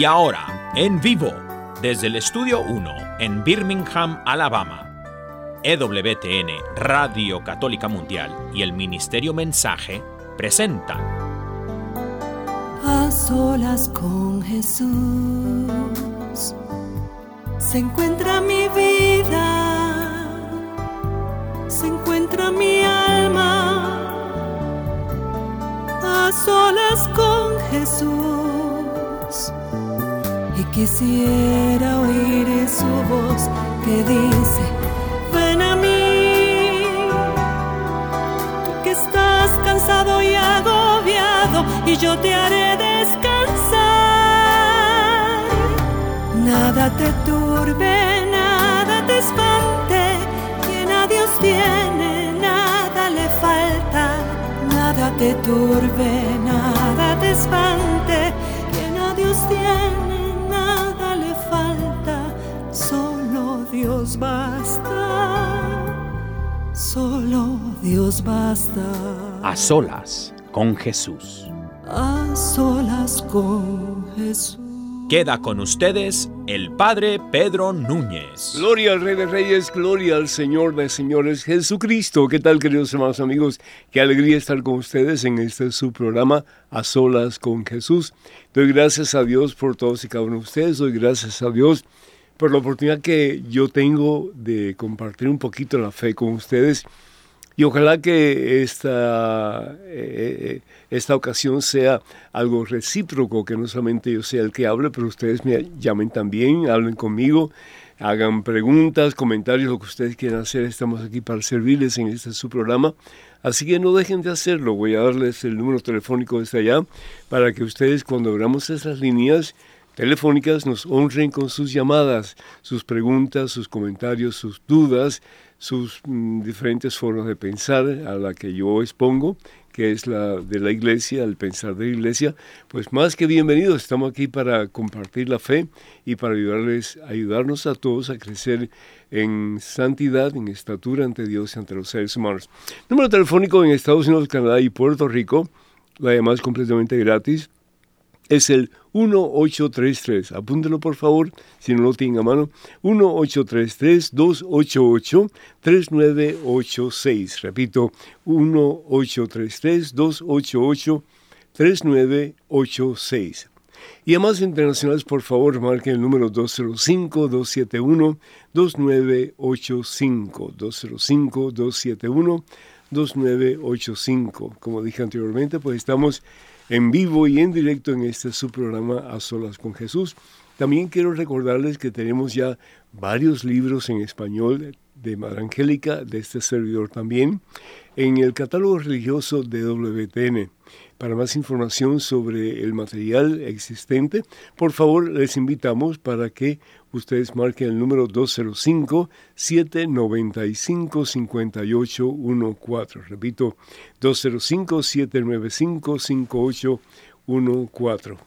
Y ahora, en vivo, desde el Estudio 1 en Birmingham, Alabama, EWTN, Radio Católica Mundial y el Ministerio Mensaje presentan A solas con Jesús se encuentra mi vida, se encuentra mi alma. A solas con Jesús quisiera oír su voz que dice, ven a mí, tú que estás cansado y agobiado, y yo te haré descansar. Nada te turbe, nada te espante, quien a Dios tiene, nada le falta. Nada te turbe, nada te espante, quien a Dios tiene, Dios basta, solo Dios basta. A solas con Jesús. A solas con Jesús. Queda con ustedes el Padre Pedro Núñez. Gloria al Rey de Reyes, gloria al Señor de Señores, Jesucristo. ¿Qué tal, queridos hermanos amigos? Qué alegría estar con ustedes en este su programa A Solas con Jesús. Doy gracias a Dios por todos y cada uno de ustedes. Doy gracias a Dios por la oportunidad que yo tengo de compartir un poquito la fe con ustedes. Y ojalá que esta, eh, esta ocasión sea algo recíproco, que no solamente yo sea el que hable, pero ustedes me llamen también, hablen conmigo, hagan preguntas, comentarios, lo que ustedes quieran hacer. Estamos aquí para servirles en este su programa. Así que no dejen de hacerlo. Voy a darles el número telefónico desde allá para que ustedes cuando abramos esas líneas telefónicas nos honren con sus llamadas, sus preguntas, sus comentarios, sus dudas sus mm, diferentes formas de pensar a la que yo expongo, que es la de la iglesia, el pensar de la iglesia, pues más que bienvenidos, estamos aquí para compartir la fe y para ayudarles, ayudarnos a todos a crecer en santidad, en estatura ante Dios y ante los seres humanos. Número telefónico en Estados Unidos, Canadá y Puerto Rico, la llamada es completamente gratis, es el 1833. Apúntelo por favor, si no lo tiene a mano. 1833-288-3986. Repito, 1833-288-3986. Y además internacionales, por favor, marquen el número 205-271-2985. 205-271-2985. Como dije anteriormente, pues estamos en vivo y en directo en este su programa A Solas con Jesús. También quiero recordarles que tenemos ya varios libros en español de Madre Angélica, de este servidor también, en el catálogo religioso de WTN. Para más información sobre el material existente, por favor les invitamos para que ustedes marquen el número 205-795-5814. Repito, 205-795-5814.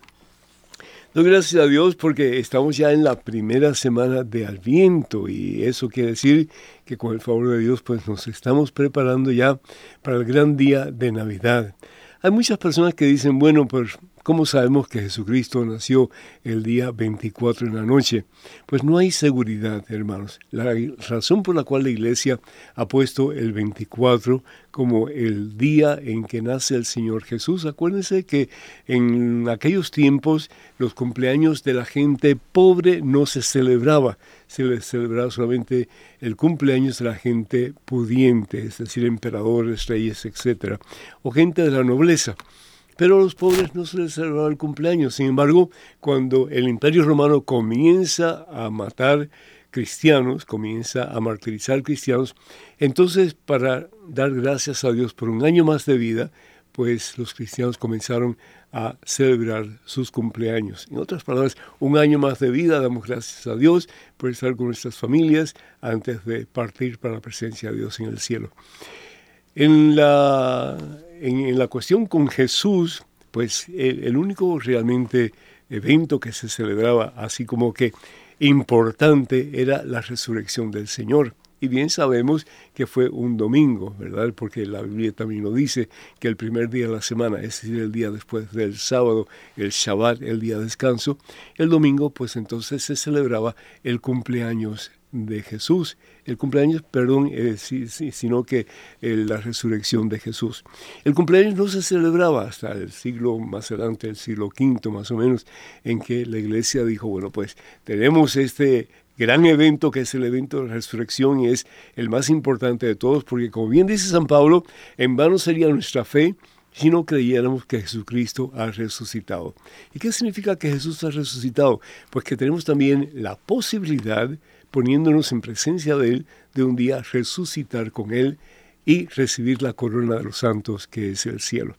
Doy gracias a Dios porque estamos ya en la primera semana de Adviento y eso quiere decir que con el favor de Dios pues nos estamos preparando ya para el gran día de Navidad. Hay muchas personas que dicen, bueno, pues ¿cómo sabemos que Jesucristo nació el día 24 en la noche? Pues no hay seguridad, hermanos. La razón por la cual la iglesia ha puesto el 24 como el día en que nace el Señor Jesús, acuérdense que en aquellos tiempos los cumpleaños de la gente pobre no se celebraba, se les celebraba solamente el cumpleaños de la gente pudiente, es decir, emperadores, reyes, etc., o gente de la nobleza. Pero a los pobres no se les celebraba el cumpleaños. Sin embargo, cuando el imperio romano comienza a matar cristianos, comienza a martirizar cristianos, entonces para dar gracias a Dios por un año más de vida, pues los cristianos comenzaron a celebrar sus cumpleaños. En otras palabras, un año más de vida, damos gracias a Dios por estar con nuestras familias antes de partir para la presencia de Dios en el cielo. En la, en, la cuestión con Jesús, pues el, único realmente evento que se celebraba así como que importante era la resurrección del Señor. y bien sabemos que fue un domingo, ¿verdad? Porque la Biblia también lo dice, que el primer día de la semana, es decir, el día después del sábado, el Shabbat, el día de descanso, el domingo pues entonces se celebraba el cumpleaños de Jesús, el cumpleaños, perdón, eh, sino que eh, la resurrección de Jesús. El cumpleaños no se celebraba hasta el siglo más adelante, el siglo V más o menos, en que la iglesia dijo, bueno, pues tenemos este gran evento que es el evento de la resurrección y es el más importante de todos, porque como bien dice San Pablo, en vano sería nuestra fe si no creyéramos que Jesucristo ha resucitado. ¿Y qué significa que Jesús ha resucitado? Pues que tenemos también la posibilidad, poniéndonos en presencia de Él, de un día resucitar con Él y recibir la corona de los santos que es el cielo.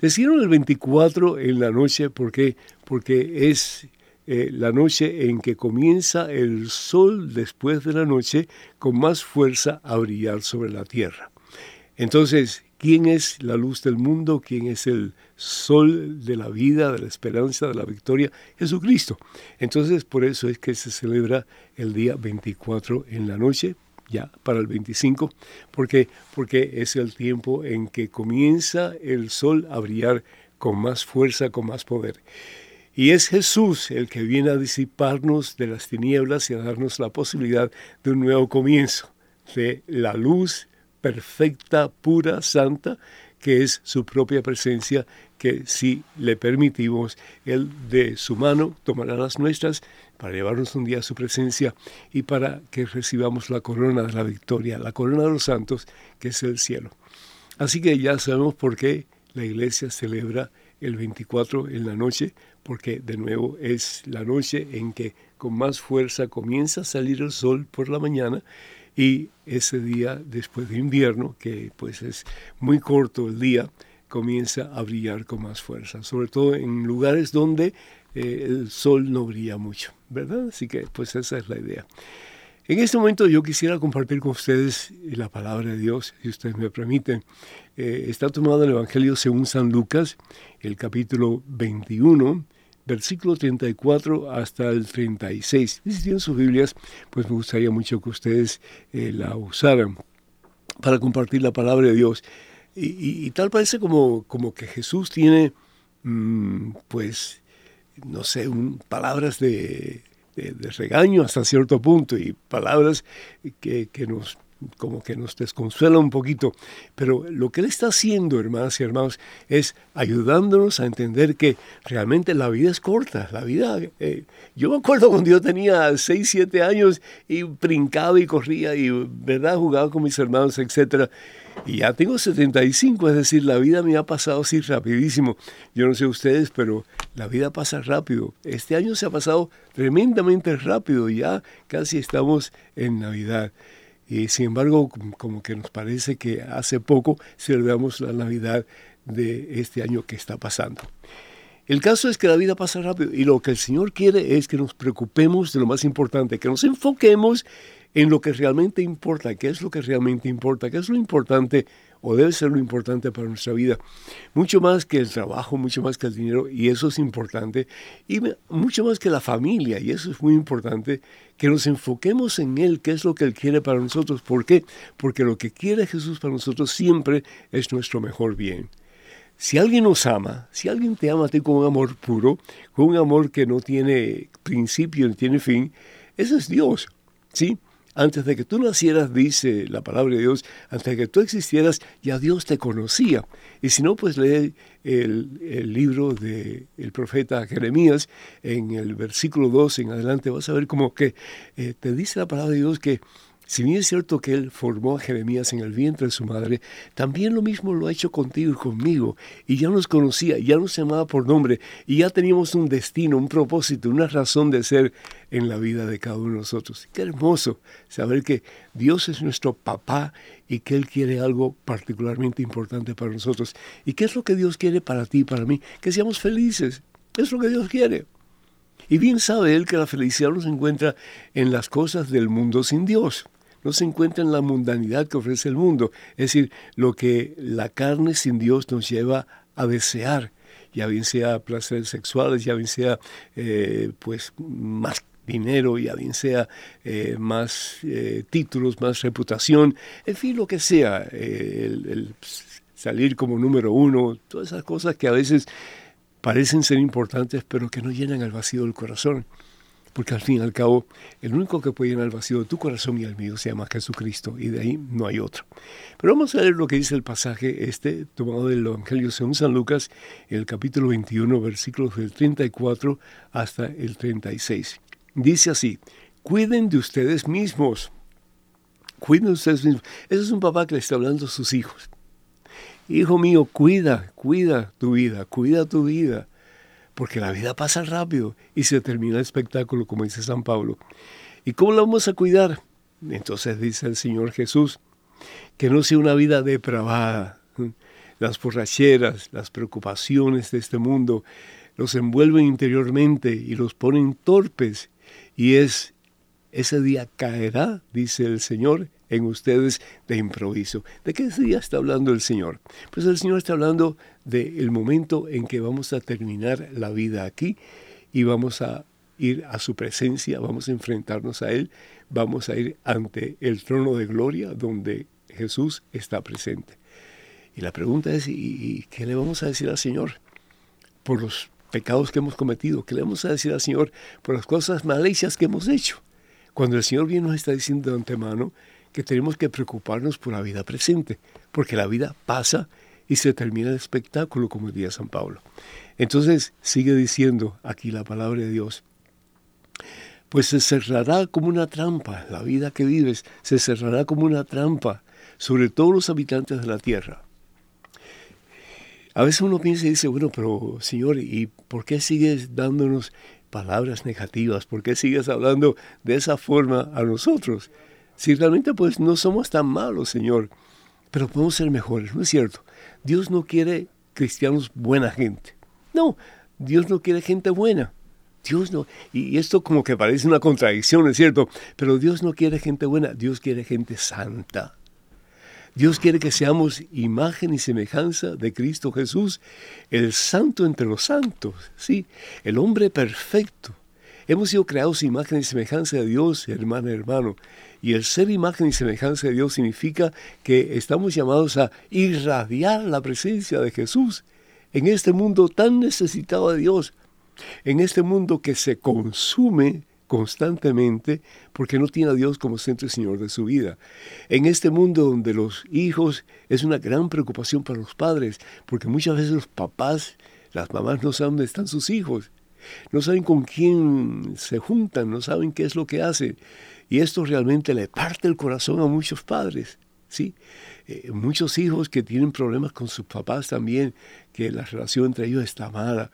Decidieron el 24 en la noche porque, porque es eh, la noche en que comienza el sol después de la noche con más fuerza a brillar sobre la tierra. Entonces, ¿quién es la luz del mundo? ¿Quién es el sol de la vida, de la esperanza, de la victoria? Jesucristo. Entonces, por eso es que se celebra el día 24 en la noche, ya para el 25, porque, porque es el tiempo en que comienza el sol a brillar con más fuerza, con más poder. Y es Jesús el que viene a disiparnos de las tinieblas y a darnos la posibilidad de un nuevo comienzo, de la luz perfecta, pura, santa, que es su propia presencia, que si le permitimos, Él de su mano tomará las nuestras para llevarnos un día a su presencia y para que recibamos la corona de la victoria, la corona de los santos, que es el cielo. Así que ya sabemos por qué la iglesia celebra el 24 en la noche, porque de nuevo es la noche en que con más fuerza comienza a salir el sol por la mañana y ese día después de invierno, que pues es muy corto el día, comienza a brillar con más fuerza, sobre todo en lugares donde eh, el sol no brilla mucho, ¿verdad? Así que pues esa es la idea. En este momento yo quisiera compartir con ustedes la palabra de Dios, si ustedes me permiten. Eh, está tomado el Evangelio según San Lucas, el capítulo 21, versículo 34 hasta el 36. Si tienen sus Biblias, pues me gustaría mucho que ustedes eh, la usaran para compartir la palabra de Dios. Y, tal parece como, como que Jesús tiene, mm, pues, no sé, palabras de, regaño hasta cierto punto y palabras que, que nos como que nos desconsuela un poquito, pero lo que Él está haciendo, hermanas y hermanos, es ayudándonos a entender que realmente la vida es corta. La vida, eh, yo me acuerdo cuando yo tenía 6, 7 años y brincaba y corría y, ¿verdad?, jugaba con mis hermanos, etc. Y ya tengo 75, es decir, la vida me ha pasado así rapidísimo. Yo no sé ustedes, pero la vida pasa rápido. Este año se ha pasado tremendamente rápido, ya casi estamos en Navidad. Y sin embargo, como que nos parece que hace poco celebramos la Navidad de este año que está pasando. El caso es que la vida pasa rápido y lo que el Señor quiere es que nos preocupemos de lo más importante, que nos enfoquemos en lo que realmente importa, qué es lo que realmente importa, qué es lo importante o debe ser lo importante para nuestra vida. Mucho más que el trabajo, mucho más que el dinero, y eso es importante, y mucho más que la familia, y eso es muy importante, que nos enfoquemos en Él, qué es lo que Él quiere para nosotros. ¿Por qué? Porque lo que quiere Jesús para nosotros siempre es nuestro mejor bien. Si alguien nos ama, si alguien te ama a ti con un amor puro, con un amor que no tiene principio ni tiene fin, ese es Dios, ¿sí? Antes de que tú nacieras, dice la palabra de Dios, antes de que tú existieras, ya Dios te conocía. Y si no, pues lee el, libro del el profeta Jeremías, en el versículo 2 en adelante, vas a ver como que eh, te dice la palabra de Dios que si bien es cierto que Él formó a Jeremías en el vientre de su madre, también lo mismo lo ha hecho contigo y conmigo. Y ya nos conocía, ya nos llamaba por nombre, y ya teníamos un destino, un propósito, una razón de ser en la vida de cada uno de nosotros. Qué hermoso saber que Dios es nuestro papá y que Él quiere algo particularmente importante para nosotros. ¿Y qué es lo que Dios quiere para ti y para mí? Que seamos felices. Es lo que Dios quiere. Y bien sabe Él que la felicidad no se encuentra en las cosas del mundo sin Dios no se encuentra en la mundanidad que ofrece el mundo, es decir, lo que la carne sin Dios nos lleva a desear, ya bien sea placeres sexuales, ya bien sea eh, pues más dinero, ya bien sea eh, más eh, títulos, más reputación, en fin, lo que sea, el, salir como número uno, todas esas cosas que a veces parecen ser importantes, pero que no llenan el vacío del corazón. Porque al fin y al cabo, el único que puede llenar el vacío de tu corazón y el mío se llama Jesucristo, y de ahí no hay otro. Pero vamos a ver lo que dice el pasaje este, tomado del Evangelio según San Lucas, en el capítulo 21, versículos del 34 hasta el 36. Dice así, cuiden de ustedes mismos. Cuiden de ustedes mismos. Ese es un papá que le está hablando a sus hijos. Hijo mío, cuida, cuida tu vida, cuida tu vida, porque la vida pasa rápido y se termina el espectáculo, como dice San Pablo. ¿Y cómo la vamos a cuidar? Entonces dice el Señor Jesús, que no sea una vida depravada. Las borracheras, las preocupaciones de este mundo los envuelven interiormente y los ponen torpes. Y es, ese día caerá, dice el Señor, en ustedes de improviso. ¿De qué día está hablando el Señor? Pues el Señor está hablando del momento en que vamos a terminar la vida aquí y vamos a ir a su presencia, vamos a enfrentarnos a Él, vamos a ir ante el trono de gloria donde Jesús está presente. Y la pregunta es, ¿y qué le vamos a decir al Señor por los pecados que hemos cometido? ¿Qué le vamos a decir al Señor por las cosas malicias que hemos hecho? Cuando el Señor bien nos está diciendo de antemano que tenemos que preocuparnos por la vida presente, porque la vida pasa y se termina el espectáculo, como diría San Pablo. Entonces sigue diciendo aquí la palabra de Dios, pues se cerrará como una trampa, la vida que vives se cerrará como una trampa sobre todos los habitantes de la tierra. A veces uno piensa y dice, bueno, pero Señor, ¿y por qué sigues dándonos palabras negativas? ¿Por qué sigues hablando de esa forma a nosotros? Si realmente pues no somos tan malos, Señor, pero podemos ser mejores, ¿no es cierto? Dios no quiere cristianos buena gente. No, Dios no quiere gente buena. Dios no, y esto como que parece una contradicción, es cierto, pero Dios no quiere gente buena, Dios quiere gente santa. Dios quiere que seamos imagen y semejanza de Cristo Jesús, el santo entre los santos, sí, el hombre perfecto. Hemos sido creados imagen y semejanza de Dios, hermano, hermano. Y el ser imagen y semejanza de Dios significa que estamos llamados a irradiar la presencia de Jesús en este mundo tan necesitado de Dios, en este mundo que se consume constantemente porque no tiene a Dios como centro y Señor de su vida. En este mundo donde los hijos es una gran preocupación para los padres, porque muchas veces los papás, las mamás no saben dónde están sus hijos, no saben con quién se juntan, no saben qué es lo que hacen. Y esto realmente le parte el corazón a muchos padres, ¿sí? Eh, muchos hijos que tienen problemas con sus papás también, que la relación entre ellos está mala.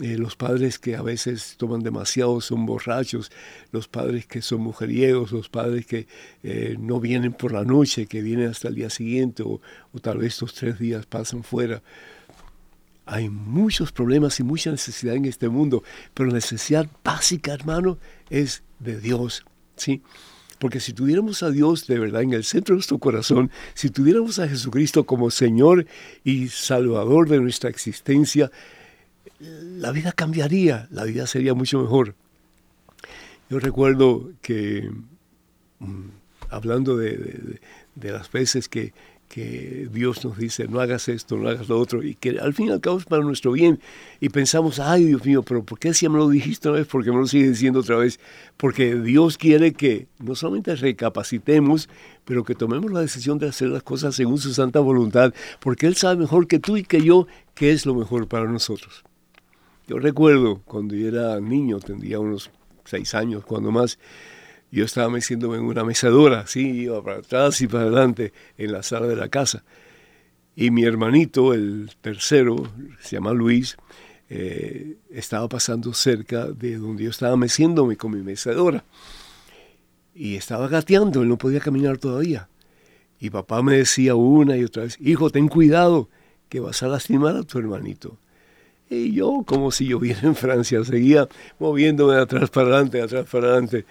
Eh, los padres que a veces toman demasiado son borrachos, los padres que son mujeriegos, los padres que eh, no vienen por la noche, que vienen hasta el día siguiente o, o tal vez estos tres días pasan fuera. Hay muchos problemas y mucha necesidad en este mundo, pero la necesidad básica, hermano, es de Dios, ¿sí? Porque si tuviéramos a Dios de verdad en el centro de nuestro corazón, si tuviéramos a Jesucristo como Señor y Salvador de nuestra existencia, la vida cambiaría, la vida sería mucho mejor. Yo recuerdo que, mm, hablando de, las veces que, que Dios nos dice, no hagas esto, no hagas lo otro, y que al fin y al cabo es para nuestro bien. Y pensamos, ay Dios mío, pero ¿por qué si me lo dijiste una vez? ¿Por qué me lo sigues diciendo otra vez? Porque Dios quiere que no solamente recapacitemos, pero que tomemos la decisión de hacer las cosas según su santa voluntad, porque Él sabe mejor que tú y que yo qué es lo mejor para nosotros. Yo recuerdo cuando yo era niño, tendría unos seis años, cuando más, yo estaba meciéndome en una mecedora, así, iba para atrás y para adelante en la sala de la casa. Y mi hermanito, el tercero, se llama Luis, eh, estaba pasando cerca de donde yo estaba meciéndome con mi mecedora. Y estaba gateando, él no podía caminar todavía. Y papá me decía una y otra vez, hijo, ten cuidado, que vas a lastimar a tu hermanito. Y yo, como si yo viera en Francia, seguía moviéndome de atrás para adelante, de atrás para adelante.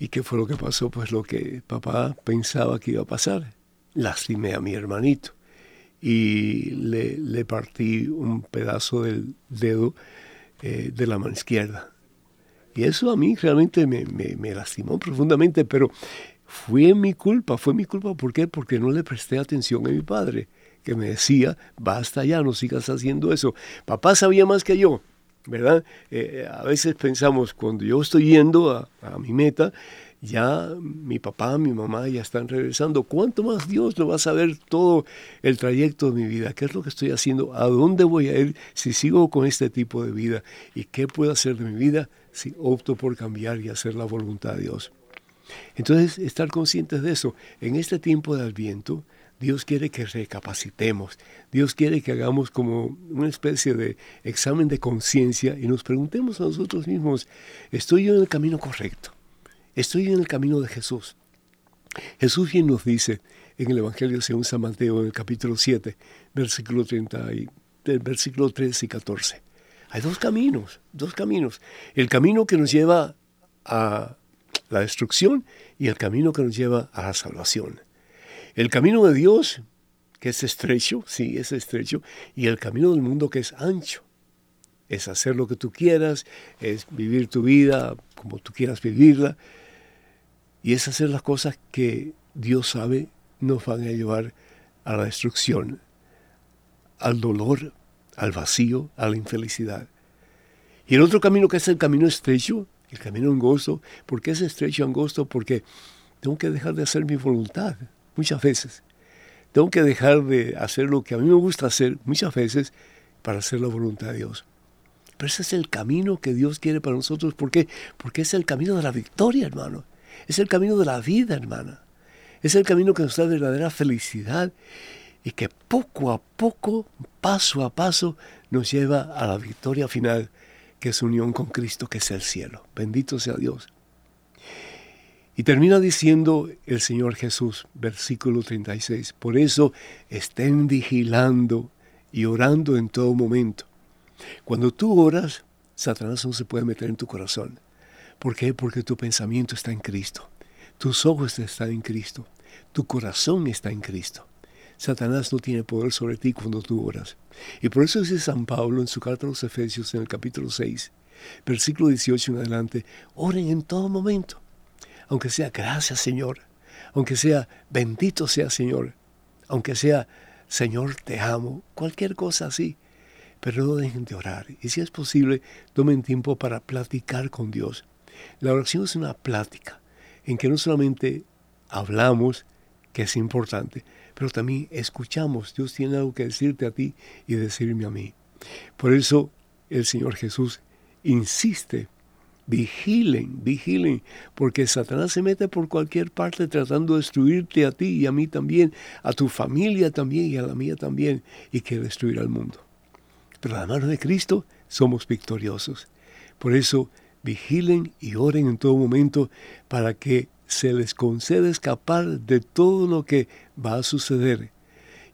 ¿Y qué fue lo que pasó? Pues lo que papá pensaba que iba a pasar. Lastimé a mi hermanito y le, le partí un pedazo del dedo eh, de la mano izquierda. Y eso a mí realmente me, me lastimó profundamente, pero fue mi culpa, fue mi culpa. ¿Por qué? Porque no le presté atención a mi padre, que me decía, basta ya, no sigas haciendo eso. Papá sabía más que yo, ¿verdad? Eh, a veces pensamos, cuando yo estoy yendo a, a, mi meta, ya mi papá, mi mamá ya están regresando. ¿Cuánto más Dios lo va a saber todo el trayecto de mi vida? ¿Qué es lo que estoy haciendo? ¿A dónde voy a ir si sigo con este tipo de vida? ¿Y qué puedo hacer de mi vida si opto por cambiar y hacer la voluntad de Dios? Entonces, estar conscientes de eso. En este tiempo de Adviento, Dios quiere que recapacitemos. Dios quiere que hagamos como una especie de examen de conciencia y nos preguntemos a nosotros mismos, ¿estoy yo en el camino correcto? ¿Estoy en el camino de Jesús? Jesús bien nos dice en el Evangelio según San Mateo, en el capítulo 7, versículo, 30 y, versículo 13 y 14. Hay dos caminos, dos caminos. El camino que nos lleva a la destrucción y el camino que nos lleva a la salvación. El camino de Dios, que es estrecho, sí, es estrecho, y el camino del mundo que es ancho. Es hacer lo que tú quieras, es vivir tu vida como tú quieras vivirla, y es hacer las cosas que Dios sabe nos van a llevar a la destrucción, al dolor, al vacío, a la infelicidad. Y el otro camino que es el camino estrecho, el camino angosto, ¿por qué es estrecho angosto? Porque tengo que dejar de hacer mi voluntad muchas veces. Tengo que dejar de hacer lo que a mí me gusta hacer muchas veces para hacer la voluntad de Dios. Pero ese es el camino que Dios quiere para nosotros. ¿Por qué? Porque es el camino de la victoria, hermano. Es el camino de la vida, hermana. Es el camino que nos da verdadera felicidad y que poco a poco, paso a paso, nos lleva a la victoria final, que es unión con Cristo, que es el cielo. Bendito sea Dios. Y termina diciendo el Señor Jesús, versículo 36, por eso estén vigilando y orando en todo momento. Cuando tú oras, Satanás no se puede meter en tu corazón. ¿Por qué? Porque tu pensamiento está en Cristo. Tus ojos están en Cristo. Tu corazón está en Cristo. Satanás no tiene poder sobre ti cuando tú oras. Y por eso dice San Pablo en su carta a los Efesios en el capítulo 6, versículo 18 en adelante, oren en todo momento aunque sea gracias Señor, aunque sea bendito sea Señor, aunque sea Señor te amo, cualquier cosa así. Pero no dejen de orar. Y si es posible, tomen tiempo para platicar con Dios. La oración es una plática en que no solamente hablamos, que es importante, pero también escuchamos. Dios tiene algo que decirte a ti y decirme a mí. Por eso el Señor Jesús insiste Vigilen, vigilen, porque Satanás se mete por cualquier parte tratando de destruirte a ti y a mí también, a tu familia también y a la mía también, y quiere destruir al mundo. Pero a la mano de Cristo somos victoriosos. Por eso, vigilen y oren en todo momento para que se les conceda escapar de todo lo que va a suceder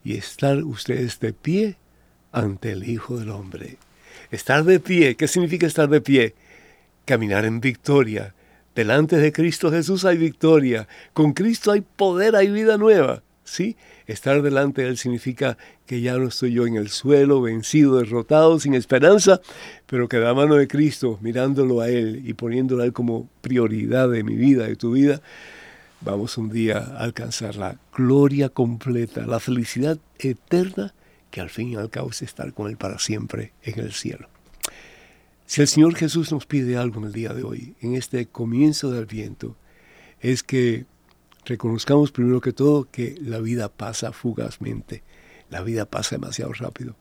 y estar ustedes de pie ante el Hijo del Hombre. Estar de pie, ¿qué significa estar de pie? Caminar en victoria. Delante de Cristo Jesús hay victoria. Con Cristo hay poder, hay vida nueva. ¿Sí? Estar delante de Él significa que ya no estoy yo en el suelo, vencido, derrotado, sin esperanza, pero que la mano de Cristo, mirándolo a Él y poniéndolo a Él como prioridad de mi vida, de tu vida, vamos un día a alcanzar la gloria completa, la felicidad eterna que al fin y al cabo es estar con Él para siempre en el cielo. Si el Señor Jesús nos pide algo en el día de hoy, en este comienzo del viento, es que reconozcamos primero que todo que la vida pasa fugazmente, la vida pasa demasiado rápido.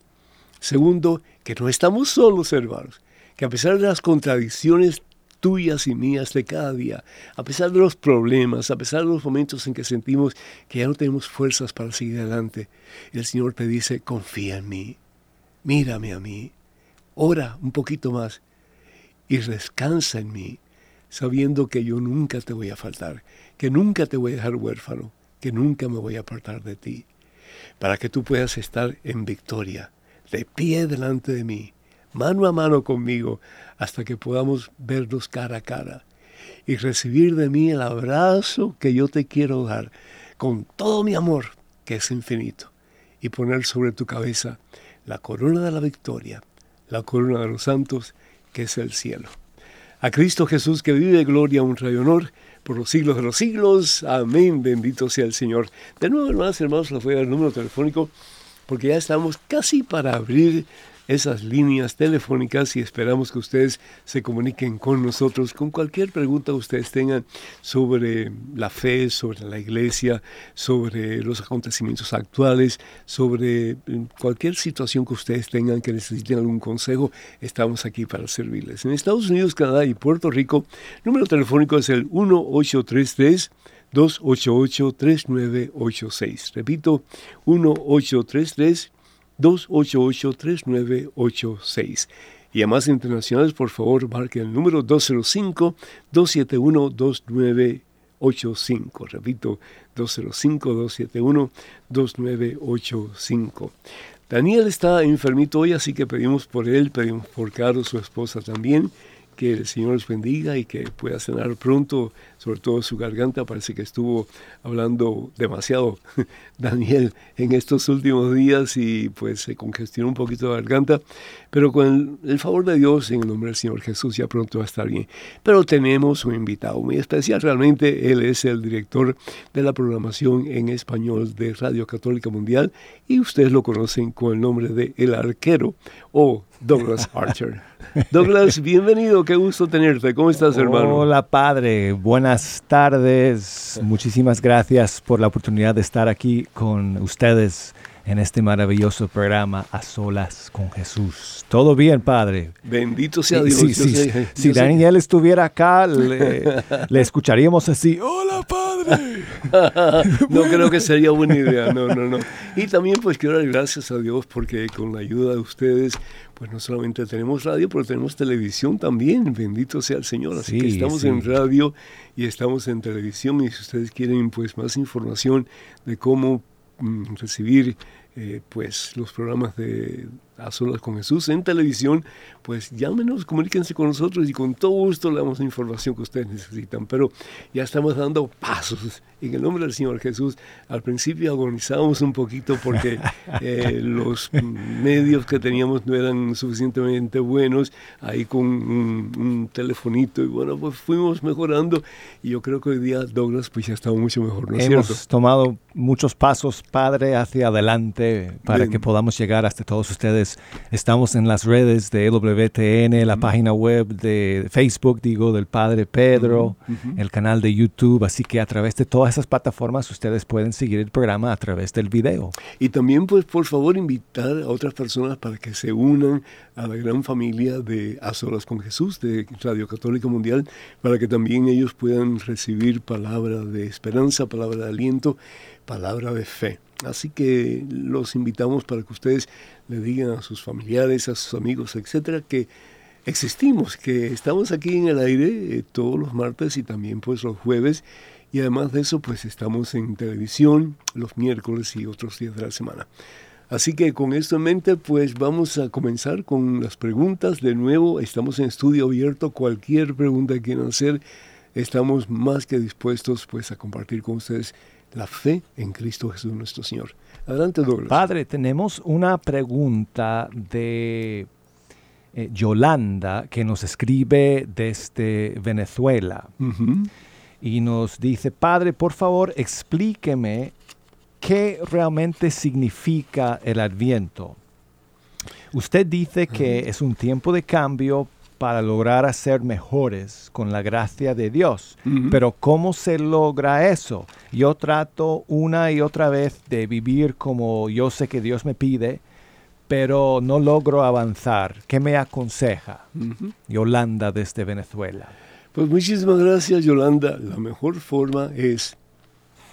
Segundo, que no estamos solos, hermanos, que a pesar de las contradicciones tuyas y mías de cada día, a pesar de los problemas, a pesar de los momentos en que sentimos que ya no tenemos fuerzas para seguir adelante, el Señor te dice, confía en mí, mírame a mí, ora un poquito más y descansa en mí, sabiendo que yo nunca te voy a faltar, que nunca te voy a dejar huérfano, que nunca me voy a apartar de ti, para que tú puedas estar en victoria, de pie delante de mí, mano a mano conmigo, hasta que podamos vernos cara a cara y recibir de mí el abrazo que yo te quiero dar con todo mi amor, que es infinito, y poner sobre tu cabeza la corona de la victoria la corona de los santos, que es el cielo. A Cristo Jesús que vive, gloria, honra y honor por los siglos de los siglos. Amén. Bendito sea el Señor. De nuevo, hermanas y hermanos, les voy a dar el número telefónico porque ya estamos casi para abrir esas líneas telefónicas y esperamos que ustedes se comuniquen con nosotros con cualquier pregunta que ustedes tengan sobre la fe, sobre la iglesia, sobre los acontecimientos actuales, sobre mm, cualquier situación que ustedes tengan que necesiten algún consejo, estamos aquí para servirles. En Estados Unidos, Canadá y Puerto Rico, número telefónico es el 1833 288-3986. Repito, 1833 288-3986. Y a más internacionales, por favor, marquen el número 205-271-2985. Repito, 205-271-2985. Daniel está enfermito hoy, así que pedimos por él, pedimos por Carlos, su esposa también que el Señor los bendiga y que pueda cenar pronto, sobre todo su garganta. Parece que estuvo hablando demasiado Daniel en estos últimos días y pues se congestionó un poquito la garganta, pero con el, favor de Dios, en el nombre del Señor Jesús, ya pronto va a estar bien. Pero tenemos un invitado muy especial, realmente él es el director de la programación en español de Radio Católica Mundial y ustedes lo conocen con el nombre de El Arquero o Douglas Archer. Douglas, bienvenido, qué gusto tenerte. ¿Cómo estás, hermano? Hola, padre. Buenas tardes. Muchísimas gracias por la oportunidad de estar aquí con ustedes en este maravilloso programa A Solas con Jesús. Todo bien, Padre. Bendito sea Dios. si Daniel estuviera acá, le, escucharíamos así, hola, Padre. no creo que sería buena idea, no, no, no. Y también pues quiero dar gracias a Dios porque con la ayuda de ustedes, pues no solamente tenemos radio, pero tenemos televisión también. Bendito sea el Señor. Así que estamos en radio y estamos en televisión y si ustedes quieren pues más información de cómo recibir eh, pues los programas de A Solas con Jesús en televisión, pues llámenos, comuníquense con nosotros y con todo gusto le damos la información que ustedes necesitan. Pero ya estamos dando pasos en el nombre del Señor Jesús. Al principio agonizábamos un poquito porque eh, los medios que teníamos no eran suficientemente buenos, ahí con un, telefonito y bueno, pues fuimos mejorando y yo creo que hoy día Douglas pues ya está mucho mejor, ¿no es Hemos tomado muchos pasos, Padre, hacia adelante para que podamos llegar hasta todos ustedes. Estamos en las redes de WTN, la página web de Facebook, digo, del Padre Pedro, el canal de YouTube, así que a través de todas esas plataformas ustedes pueden seguir el programa a través del video. Y también, pues, por favor, invitar a otras personas para que se unan a la gran familia de A Solas con Jesús, de Radio Católica Mundial, para que también ellos puedan recibir palabra de esperanza, palabra de aliento, palabra de fe. Así que los invitamos para que ustedes le digan a sus familiares, a sus amigos, etcétera, que existimos, que estamos aquí en el aire eh, todos los martes y también pues los jueves. Y además de eso, pues estamos en televisión los miércoles y otros días de la semana. Así que con esto en mente, pues vamos a comenzar con las preguntas. De nuevo, estamos en estudio abierto. Cualquier pregunta que quieran hacer, estamos más que dispuestos pues a compartir con ustedes la fe en Cristo Jesús nuestro Señor. Adelante, Douglas. Padre, tenemos una pregunta de eh, Yolanda que nos escribe desde Venezuela. Y nos dice, Padre, por favor, explíqueme qué realmente significa el adviento. Usted dice que es un tiempo de cambio para lograr ser mejores con la gracia de Dios. Pero ¿cómo se logra eso? Yo trato una y otra vez de vivir como yo sé que Dios me pide, pero no logro avanzar. ¿Qué me aconseja? Yolanda desde Venezuela. Pues muchísimas gracias Yolanda. La mejor forma es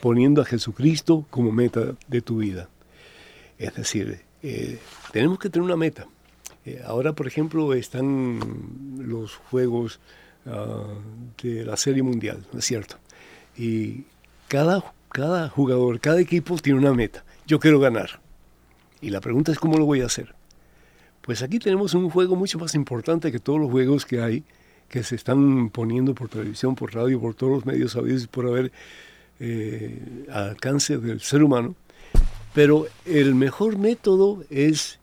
poniendo a Jesucristo como meta de tu vida. Es decir, eh, tenemos que tener una meta. Eh, ahora, por ejemplo, están los juegos ah, de la Serie Mundial, ¿no es cierto? Y cada, cada jugador, cada equipo tiene una meta. Yo quiero ganar. Y la pregunta es cómo lo voy a hacer. Pues aquí tenemos un juego mucho más importante que todos los juegos que hay, que se están poniendo por televisión, por radio, por todos los medios sabidos por haber eh, al alcance del ser humano. Pero el mejor método es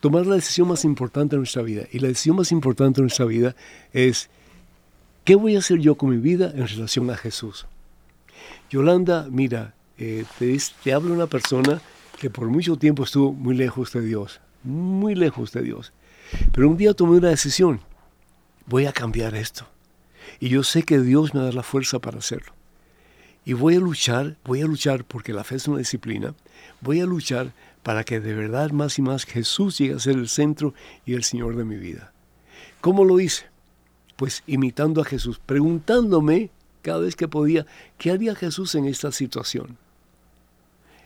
tomar la decisión más importante de nuestra vida. Y la decisión más importante de nuestra vida es ¿Qué voy a hacer yo con mi vida en relación a Jesús? Yolanda, mira, eh, te, te habla una persona que por mucho tiempo estuvo muy lejos de Dios, muy lejos de Dios. Pero un día tomé una decisión, voy a cambiar esto. Y yo sé que Dios me da la fuerza para hacerlo. Y voy a luchar, voy a luchar porque la fe es una disciplina, voy a luchar para que de verdad más y más Jesús llegue a ser el centro y el Señor de mi vida. ¿Cómo lo hice? Pues imitando a Jesús, preguntándome cada vez que podía, ¿qué haría Jesús en esta situación?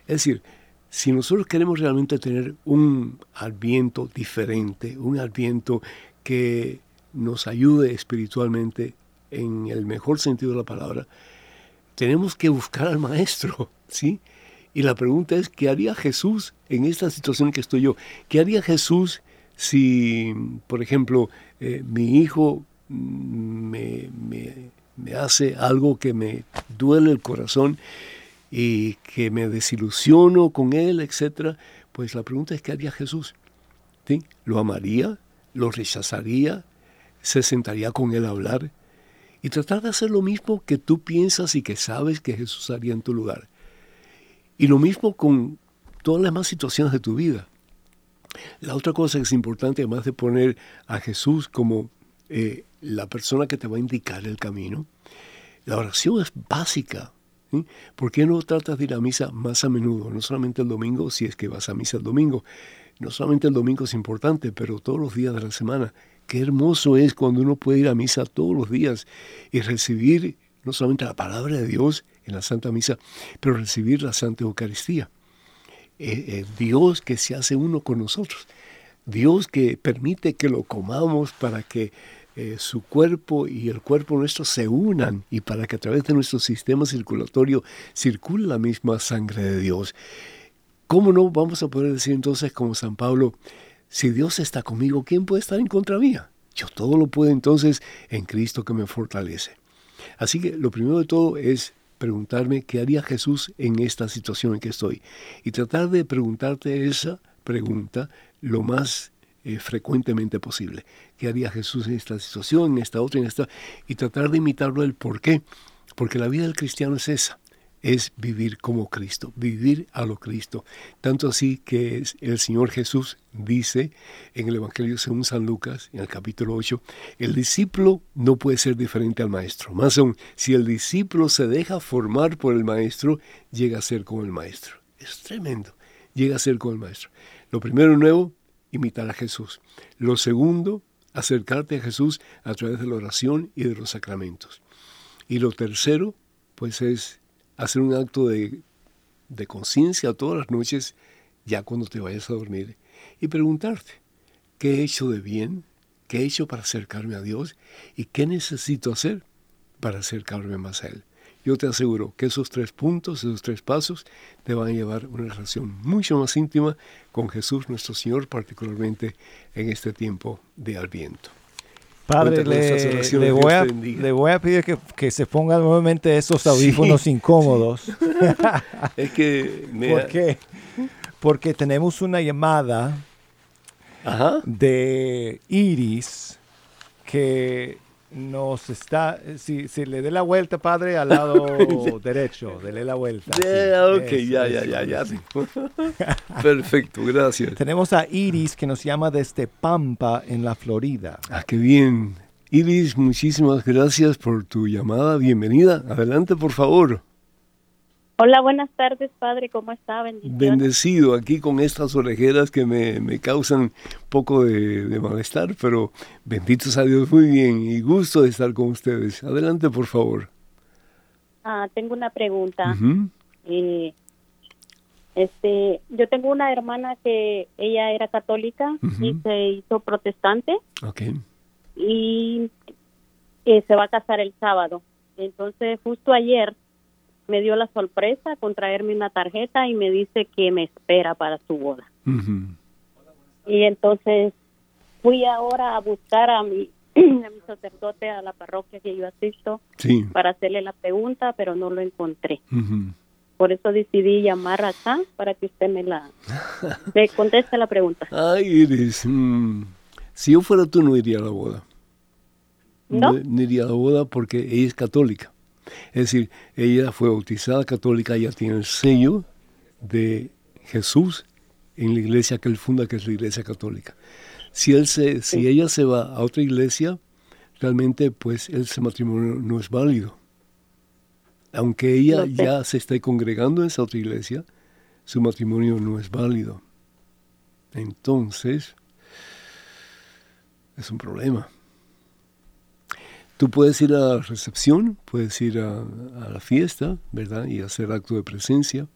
Es decir, si nosotros queremos realmente tener un adviento diferente, un adviento que nos ayude espiritualmente en el mejor sentido de la palabra, tenemos que buscar al maestro, ¿sí? Y la pregunta es, ¿qué haría Jesús en esta situación que estoy yo? ¿Qué haría Jesús si, por ejemplo, eh, mi hijo me, hace algo que me duele el corazón y que me desilusiono con él, etcétera? Pues la pregunta es, ¿qué haría Jesús? ¿Sí? ¿Lo amaría? ¿Lo rechazaría? ¿Se sentaría con él a hablar? Y tratar de hacer lo mismo que tú piensas y que sabes que Jesús haría en tu lugar. Y lo mismo con todas las demás situaciones de tu vida. La otra cosa que es importante, además de poner a Jesús como eh, la persona que te va a indicar el camino, la oración es básica. ¿Por qué no tratas de ir a misa más a menudo? No solamente el domingo, si es que vas a misa el domingo. No solamente el domingo es importante, pero todos los días de la semana. Qué hermoso es cuando uno puede ir a misa todos los días y recibir no solamente la palabra de Dios, en la Santa Misa, pero recibir la Santa Eucaristía. Eh, eh, Dios que se hace uno con nosotros. Dios que permite que lo comamos para que eh, su cuerpo y el cuerpo nuestro se unan y para que a través de nuestro sistema circulatorio circule la misma sangre de Dios. ¿Cómo no vamos a poder decir entonces como San Pablo, si Dios está conmigo, ¿quién puede estar en contra mía? Yo todo lo puedo entonces en Cristo que me fortalece. Así que lo primero de todo es preguntarme qué haría Jesús en esta situación en que estoy. Y tratar de preguntarte esa pregunta lo más eh, frecuentemente posible. ¿Qué haría Jesús en esta situación, en esta otra, en esta? Y tratar de imitarlo el por qué. Porque la vida del cristiano es esa es vivir como Cristo, vivir a lo Cristo. Tanto así que el Señor Jesús dice en el Evangelio según San Lucas, en el capítulo 8, el discípulo no puede ser diferente al maestro. Más aún, si el discípulo se deja formar por el maestro, llega a ser como el maestro. Es tremendo, llega a ser como el maestro. Lo primero nuevo, imitar a Jesús. Lo segundo, acercarte a Jesús a través de la oración y de los sacramentos. Y lo tercero, pues es hacer un acto de, conciencia todas las noches, ya cuando te vayas a dormir, y preguntarte, ¿qué he hecho de bien? ¿Qué he hecho para acercarme a Dios? ¿Y qué necesito hacer para acercarme más a Él? Yo te aseguro que esos tres puntos, esos tres pasos, te van a llevar a una relación mucho más íntima con Jesús nuestro Señor, particularmente en este tiempo de Adviento. Padre, le, voy a, pedir que, se pongan nuevamente esos audífonos incómodos. es que... ¿Por qué? Porque tenemos una llamada de Iris que nos está, si, si, le dé la vuelta, padre, al lado derecho, dele la vuelta. ok, ya, ya, ya, ya. Perfecto, gracias. Tenemos a Iris que nos llama desde Pampa, en la Florida. Ah, qué bien. Iris, muchísimas gracias por tu llamada. Bienvenida. Adelante, por favor. Hola, buenas tardes, padre. ¿Cómo está? Bendecido aquí con estas orejeras que me, me causan poco de, malestar, pero benditos a Dios, muy bien y gusto de estar con ustedes. Adelante, por favor. Ah, tengo una pregunta. Eh, este, yo tengo una hermana que ella era católica y se hizo protestante. Okay. Y eh, se va a casar el sábado. Entonces, justo ayer me dio la sorpresa con traerme una tarjeta y me dice que me espera para su boda. Y entonces fui ahora a buscar a mi, a mi sacerdote a la parroquia que yo asisto para hacerle la pregunta, pero no lo encontré. Por eso decidí llamar acá para que usted me la me conteste la pregunta. Ay, Iris, mm, si yo fuera tú no iría a la boda. ¿No? no iría a la boda porque ella es católica. Es decir, ella fue bautizada católica, ella tiene el sello de Jesús en la iglesia que él funda, que es la iglesia católica. Si, él se, si ella se va a otra iglesia, realmente pues ese matrimonio no es válido. Aunque ella ya se esté congregando en esa otra iglesia, su matrimonio no es válido. Entonces, es un problema. Tú puedes ir a la recepción, puedes ir a, a la fiesta, ¿verdad? Y hacer acto de presencia.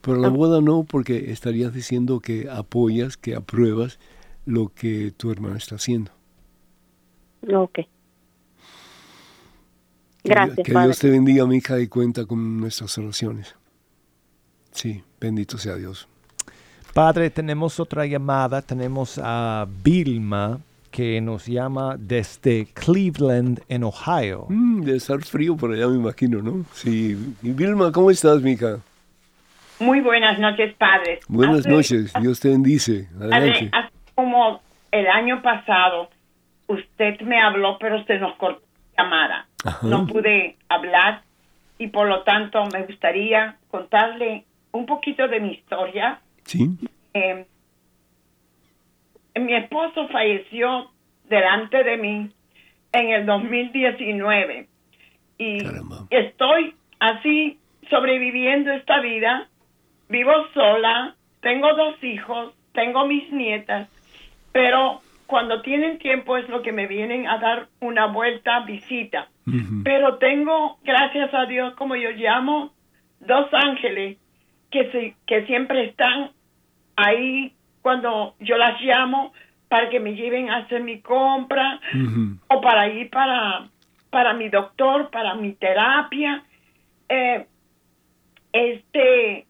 Pero la boda no, porque estarías diciendo que apoyas, que apruebas lo que tu hermana está haciendo. Ok. Que- Gracias, Que, Padre. Dios te bendiga, mi hija, y cuenta con nuestras oraciones. Sí, bendito sea Dios. Padre, tenemos otra llamada. Tenemos a Vilma que nos llama desde Cleveland, en Ohio. Mm, debe estar frío por allá, me imagino, ¿no? Sí. Y Vilma, ¿cómo estás, mi hija? Muy buenas noches, padres. Buenas Hace- noches, Dios te bendice. Hace, Adelante. hace como el año pasado, usted me habló, pero se nos cortó la llamada. Ajá. No pude hablar y por lo tanto me gustaría contarle un poquito de mi historia. Sí. Eh, mi esposo falleció delante de mí en el 2019 y Caramba. estoy así sobreviviendo esta vida. Vivo sola, tengo dos hijos, tengo mis nietas, pero cuando tienen tiempo es lo que me vienen a dar una vuelta visita. Pero tengo, gracias a Dios, como yo llamo, dos ángeles que, se, que siempre están ahí cuando yo las llamo para que me lleven a hacer mi compra o para ir para, para mi doctor, para mi terapia. Eh, este,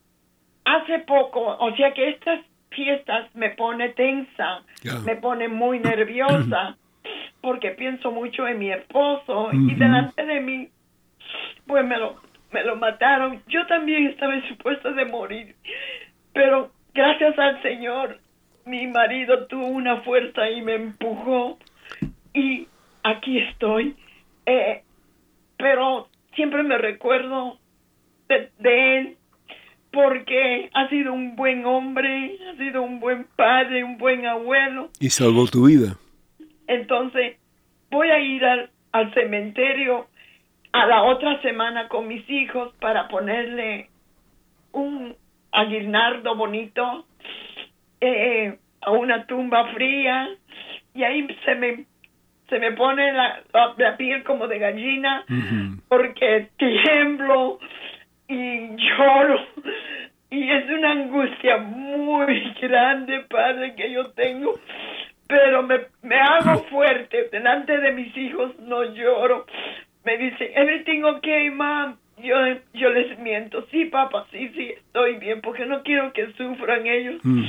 hace poco, o sea que estas fiestas me pone tensa, me pone muy nerviosa, porque pienso mucho en mi esposo y delante de mí, pues me lo, me lo mataron. Yo también estaba supuesta de morir, pero gracias al Señor, mi marido tuvo una fuerza y me empujó y aquí estoy. Eh, pero siempre me recuerdo de, de él porque ha sido un buen hombre, ha sido un buen padre, un buen abuelo. Y salvó tu vida. Entonces voy a ir al, al cementerio a la otra semana con mis hijos para ponerle un aguinaldo bonito eh, a una tumba fría y ahí se me se me pone la, la- la piel como de gallina porque tiemblo y lloro y es una angustia muy grande padre que yo tengo pero me, me hago fuerte. Delante de mis hijos no lloro. Me dicen everything okay mom yo yo les miento sí papá sí sí estoy bien porque no quiero que sufran ellos Mm.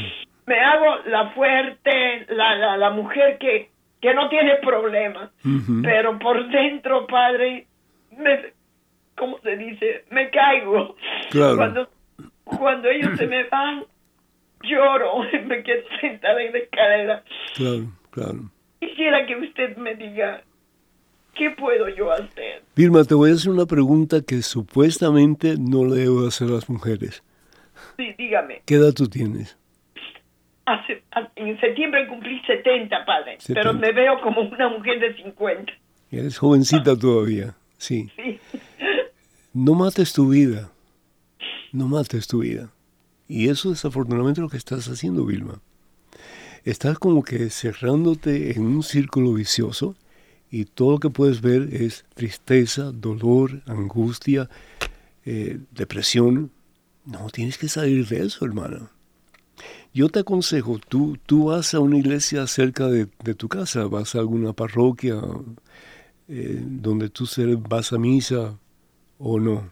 Me hago la fuerte la la, la mujer que que no tiene problemas Ujú. pero por dentro, padre, me, ¿cómo se dice? Me caigo. Claro. Cuando, cuando ellos se me van, lloro, me quedo sentada en la escalera. Claro, claro. Quisiera que usted me diga, ¿qué puedo yo hacer? Vilma, te voy a hacer una pregunta que supuestamente no le debo hacer a las mujeres. Sí, dígame. ¿Qué edad tú tienes? Hace, en septiembre cumplí 70, padre, 70. pero me veo como una mujer de 50. Eres jovencita todavía. Sí. Sí. No mates tu vida. No mates tu vida. Y eso es desafortunadamente lo que estás haciendo, Vilma. Estás como que cerrándote en un círculo vicioso y todo lo que puedes ver es tristeza, dolor, angustia, eh, depresión. No, tienes que salir de eso, hermana. Yo te aconsejo, tú, tú vas a una iglesia cerca de, de tu casa, vas a alguna parroquia eh, donde tú vas a misa o no.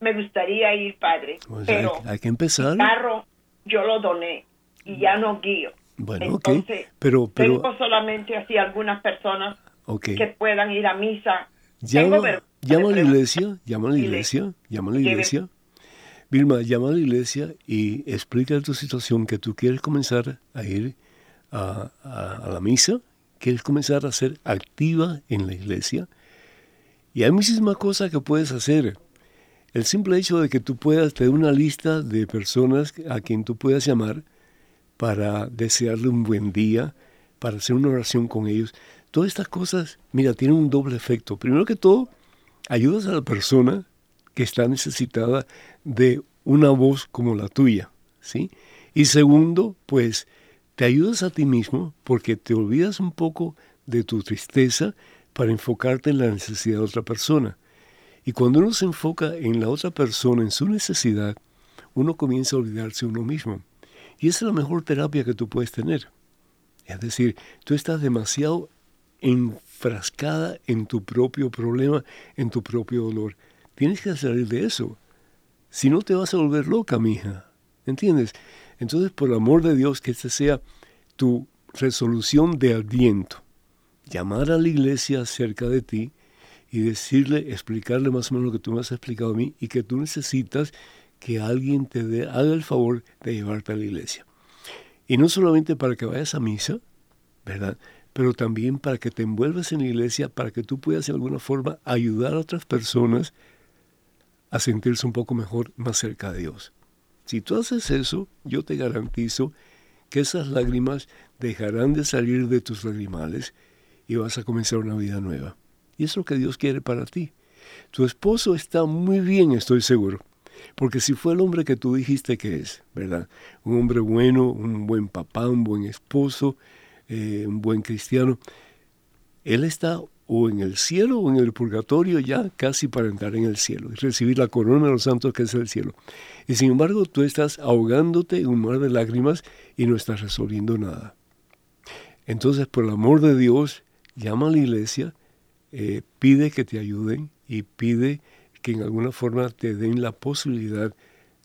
Me gustaría ir, padre, Pues pero hay que empezar. el carro yo lo doné y ya no guío. Bueno, ok. Entonces, Pero, pero, tengo solamente así algunas personas ok. que puedan ir a misa. Tengo Llama, vergüenza llama a la iglesia, llama a la iglesia, llama a la iglesia. Vilma, llama a la iglesia y explica tu situación, que tú quieres comenzar a ir a, la misa, ¿Quieres comenzar a ser activa en la iglesia? Y hay muchísimas cosas que puedes hacer. El simple hecho de que tú puedas tener una lista de personas a quien tú puedas llamar para desearle un buen día, para hacer una oración con ellos, todas estas cosas, mira, tienen un doble efecto. Primero que todo, ayudas a la persona que está necesitada de una voz como la tuya, ¿sí? Y segundo, pues te ayudas a ti mismo porque te olvidas un poco de tu tristeza para enfocarte en la necesidad de otra persona. Y cuando uno se enfoca en la otra persona, en su necesidad, uno comienza a olvidarse uno mismo. Y esa es la mejor terapia que tú puedes tener. Es decir, tú estás demasiado enfrascada en tu propio problema, en tu propio dolor. Tienes que salir de eso. Si no te vas a volver loca, mija. ¿Entiendes? Entonces, por el amor de Dios, que esta sea tu resolución de aliento. Llamar a la iglesia cerca de ti y decirle, explicarle más o menos lo que tú me has explicado a mí y que tú necesitas que alguien te dé, haga el favor de llevarte a la iglesia. Y no solamente para que vayas a misa, ¿verdad? Pero también para que te envuelvas en la iglesia, para que tú puedas de alguna forma ayudar a otras personas a sentirse un poco mejor más cerca de Dios. Si tú haces eso, yo te garantizo que esas lágrimas dejarán de salir de tus lagrimales y vas a comenzar una vida nueva. Y es lo que Dios quiere para ti. Tu esposo está muy bien, estoy seguro. Porque si fue el hombre que tú dijiste que es, ¿verdad? Un hombre bueno, un buen papá, un buen esposo, eh, un buen cristiano, él está o en el cielo o en el purgatorio ya casi para entrar en el cielo y recibir la corona de los santos que es el cielo. Y sin embargo tú estás ahogándote en un mar de lágrimas y no estás resolviendo nada. Entonces, por el amor de Dios, llama a la iglesia, eh, pide que te ayuden y pide que en alguna forma te den la posibilidad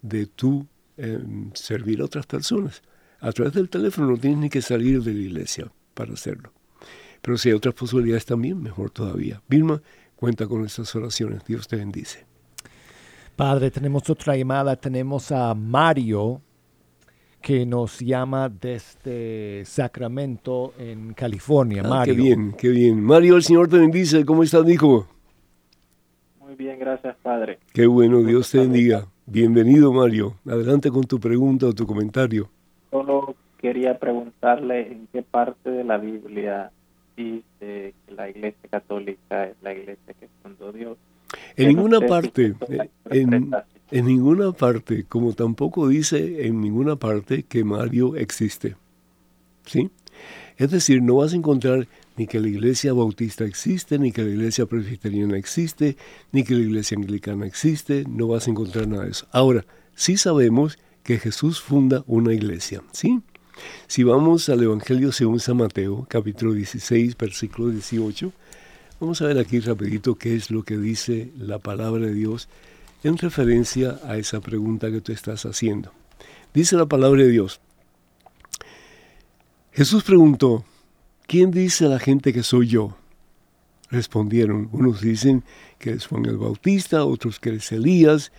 de tú em, servir a otras personas. A través del teléfono no tienes ni que salir de la iglesia para hacerlo. Pero si hay otras posibilidades también, mejor todavía. Vilma, cuenta con estas oraciones. Dios te bendice. Padre, tenemos otra llamada. Tenemos a Mario que nos llama desde Sacramento, en California. Ah, Mario. Qué bien, qué bien. Mario, el Señor te bendice. ¿Cómo estás, hijo? Muy bien, gracias, Padre. Qué bueno, Dios te bendiga. Bienvenido, Mario. Adelante con tu pregunta o tu comentario. Solo quería preguntarle en qué parte de la Biblia dice que la Iglesia Católica es la Iglesia que fundó Dios. En ninguna no sé si parte, es en, en ninguna parte, como tampoco dice en ninguna parte que Mario existe. ¿Sí? Es decir, no vas a encontrar ni que la iglesia bautista existe, ni que la iglesia presbiteriana existe, ni que la iglesia anglicana existe, no vas a encontrar nada de eso. Ahora, sí sabemos que Jesús funda una iglesia, ¿sí? Si vamos al Evangelio según San Mateo, capítulo 16, versículo 18, vamos a ver aquí rapidito qué es lo que dice la palabra de Dios en referencia a esa pregunta que tú estás haciendo. Dice la palabra de Dios. Jesús preguntó, ¿quién dice la gente que soy yo? Respondieron, unos dicen que eres Juan el Bautista, otros que eres Elías,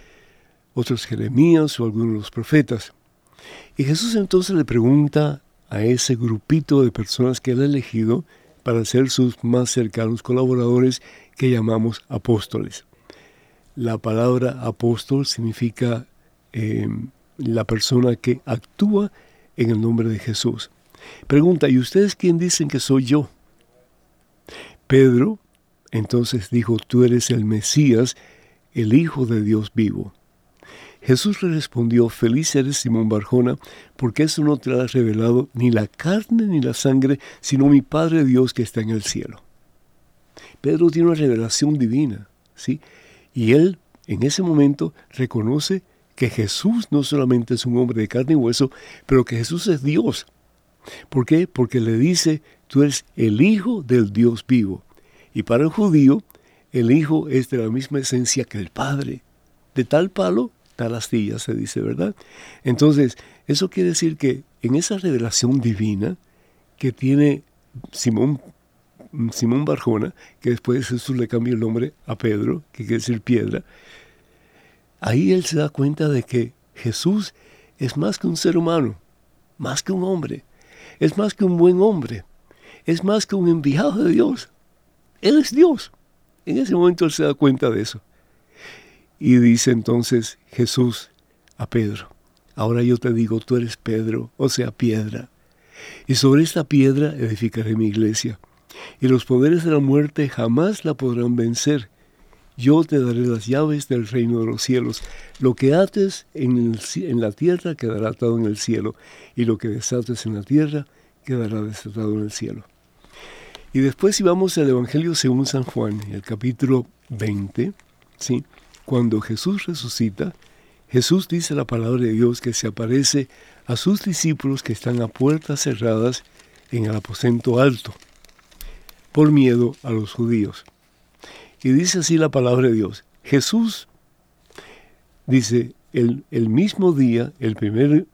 otros Jeremías o algunos de los profetas. Y Jesús entonces le pregunta a ese grupito de personas que él ha elegido para ser sus más cercanos colaboradores que llamamos apóstoles. La palabra apóstol significa eh, la persona que actúa en el nombre de Jesús. Pregunta, ¿y ustedes quién dicen que soy yo? Pedro entonces dijo, tú eres el Mesías, el Hijo de Dios vivo. Jesús le respondió, feliz eres Simón Barjona, porque eso no te lo ha revelado ni la carne ni la sangre, sino mi Padre Dios que está en el cielo. Pedro tiene una revelación divina, ¿sí? Y él en ese momento reconoce que Jesús no solamente es un hombre de carne y hueso, pero que Jesús es Dios. ¿Por qué? Porque le dice, tú eres el Hijo del Dios vivo. Y para el judío, el Hijo es de la misma esencia que el Padre. De tal palo, tal astilla, se dice, ¿verdad? Entonces, eso quiere decir que en esa revelación divina que tiene Simón, Simón Barjona, que después Jesús le cambia el nombre a Pedro, que quiere decir piedra, ahí él se da cuenta de que Jesús es más que un ser humano, más que un hombre, es más que un buen hombre, es más que un enviado de Dios. Él es Dios. En ese momento él se da cuenta de eso. Y dice entonces Jesús a Pedro, ahora yo te digo, tú eres Pedro, o sea, piedra. Y sobre esta piedra edificaré mi iglesia. Y los poderes de la muerte jamás la podrán vencer. Yo te daré las llaves del reino de los cielos. Lo que ates en, en la tierra quedará atado en el cielo, y lo que desates en la tierra quedará desatado en el cielo. Y después si vamos al Evangelio según San Juan, el capítulo 20, ¿sí? Cuando Jesús resucita, Jesús dice la palabra de Dios que se aparece a sus discípulos que están a puertas cerradas en el aposento alto, por miedo a los judíos. Y dice así la palabra de Dios. Jesús dice, el, mismo día, el primer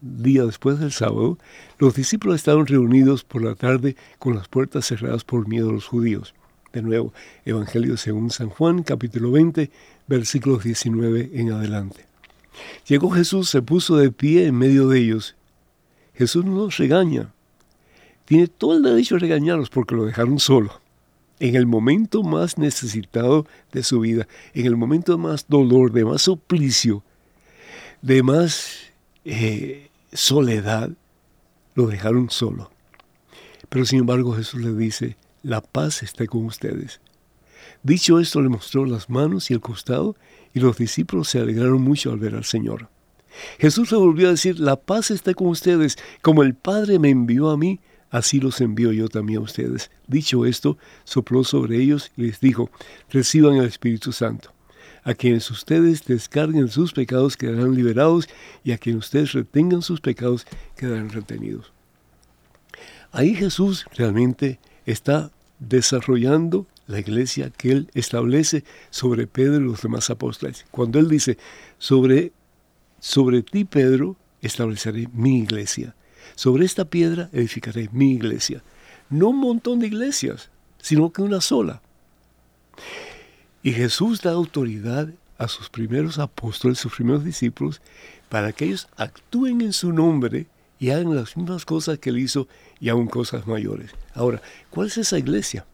día después del sábado, los discípulos estaban reunidos por la tarde con las puertas cerradas por miedo a los judíos. De nuevo, Evangelio según San Juan, capítulo 20, versículos 19 en adelante. Llegó Jesús, se puso de pie en medio de ellos. Jesús no los regaña. Tiene todo el derecho a regañarlos porque lo dejaron solo. En el momento más necesitado de su vida, en el momento de más dolor, de más suplicio, de más eh, soledad, lo dejaron solo. Pero sin embargo Jesús le dice, la paz esté con ustedes. Dicho esto, le mostró las manos y el costado, y los discípulos se alegraron mucho al ver al Señor. Jesús le volvió a decir, la paz esté con ustedes, como el Padre me envió a mí, así los envío yo también a ustedes. Dicho esto, sopló sobre ellos y les dijo, reciban el Espíritu Santo. A quienes ustedes descarguen sus pecados quedarán liberados y a quienes ustedes retengan sus pecados quedarán retenidos. Ahí Jesús realmente está desarrollando la iglesia que él establece sobre Pedro y los demás apóstoles. Cuando él dice, sobre, sobre ti, Pedro, estableceré mi iglesia. Sobre esta piedra edificaré mi iglesia. No un montón de iglesias, sino que una sola. Y Jesús da autoridad a sus primeros apóstoles, sus primeros discípulos, para que ellos actúen en su nombre y hagan las mismas cosas que él hizo y aún cosas mayores. Ahora, ¿cuál es esa iglesia?